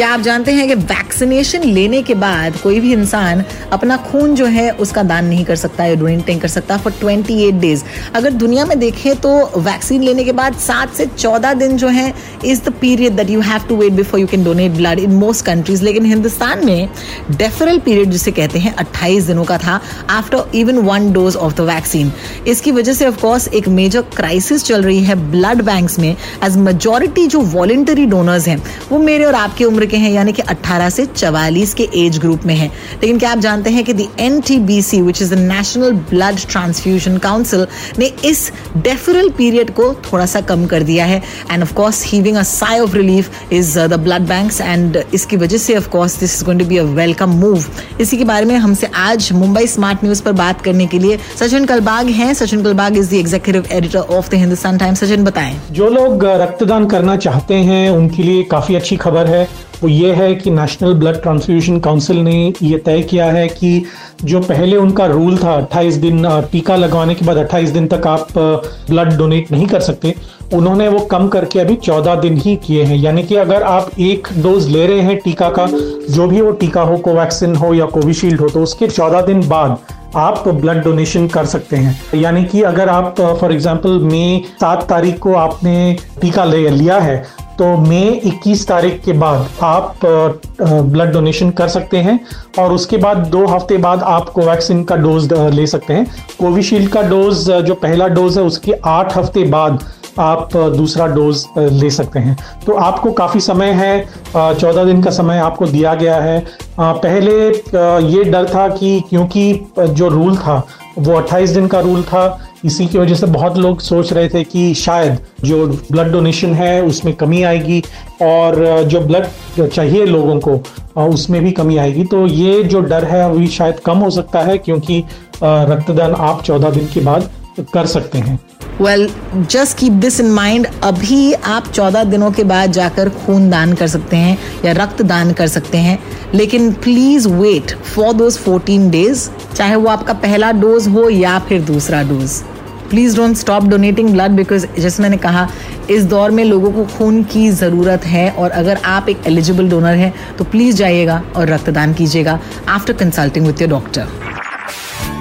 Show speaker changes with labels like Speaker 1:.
Speaker 1: क्या आप जानते हैं कि वैक्सीनेशन लेने के बाद कोई भी इंसान अपना खून जो है उसका दान नहीं कर सकता या डोनेट नहीं कर सकता फॉर 28 डेज़ अगर दुनिया में देखें तो वैक्सीन लेने के बाद सात से चौदह दिन जो है is the period that you have to wait before you can donate blood in most countries लेकिन हिंदुस्तान में डेफरल पीरियड जिसे कहते हैं, अट्ठाईस दिनों का था after even one dose of the vaccine इसकी वजह से ऑफकोर्स एक मेजर क्राइसिस चल रही है ब्लड बैंक्स में एज मेजोरिटी जो वॉलेंटरी डोनर्स हैं, वो मेरे और आपकी उम्र के हैं, यानी कि 18 से 44 के एज ग्रुप में हैं। लेकिन क्या आप जानते हैं कि the N T B C which is the national blood transfusion council ने इस डेफरल पीरियड को थोड़ा सा कम कर दिया है। And of course heaving a sigh of relief is the blood banks and इसकी वजह से of course this is going to be a welcome move इसी के बारे में हमसे आज मुंबई स्मार्ट न्यूज़ पर बात करने के लिए सचिन कलबाग हैं। Sachin Kalbag is the executive editor of the Hindustan Times Sachin, बताएँ।
Speaker 2: जो लोग रक्तदान करना चाहते हैं, उनके लिए काफ़ी अच्छी खबर है। वो ये है कि नेशनल ब्लड ट्रांसफ्यूजन काउंसिल ने ये तय किया है कि जो पहले उनका रूल था 28 दिन टीका लगवाने के बाद 28 दिन तक आप ब्लड डोनेट नहीं कर सकते, उन्होंने वो कम करके अभी 14 दिन ही किए हैं। यानी कि अगर आप एक डोज ले रहे हैं टीका का, जो भी वो टीका हो, कोवैक्सिन हो या कोविशील्ड हो तो उसके 14 दिन बाद आप ब्लड डोनेशन कर सकते हैं। यानी कि अगर आप फॉर एग्जांपल मई सात तारीख को आपने टीका ले, लिया है तो मई 21 तारीख के बाद आप ब्लड डोनेशन कर सकते हैं और उसके बाद दो हफ़्ते बाद आप कोवैक्सिन का डोज ले सकते हैं। कोविशील्ड का डोज जो पहला डोज है, उसके आठ हफ़्ते बाद आप दूसरा डोज ले सकते हैं। तो आपको काफ़ी समय है चौदह दिन का समय आपको दिया गया है। पहले ये डर था कि, क्योंकि जो रूल था, वो 28 दिन का रूल था इसी की वजह से बहुत लोग सोच रहे थे कि शायद जो ब्लड डोनेशन है, उसमें कमी आएगी और जो ब्लड चाहिए लोगों को उसमें भी कमी आएगी। तो ये जो डर है, अभी शायद कम हो सकता है क्योंकि रक्तदान आप चौदह दिन के बाद कर सकते हैं।
Speaker 1: Well just keep this in mind अभी आप चौदह दिनों के बाद जाकर खून दान कर सकते हैं या रक्त दान कर सकते हैं। लेकिन please wait for those fourteen days चाहे वो आपका पहला डोज हो या फिर दूसरा dose please don't stop donating blood because जैसे मैंने कहा, इस दौर में लोगों को खून की ज़रूरत है और अगर आप एक एलिजिबल डोनर हैं तो प्लीज़ जाइएगा और रक्तदान कीजिएगा। After consulting with your doctor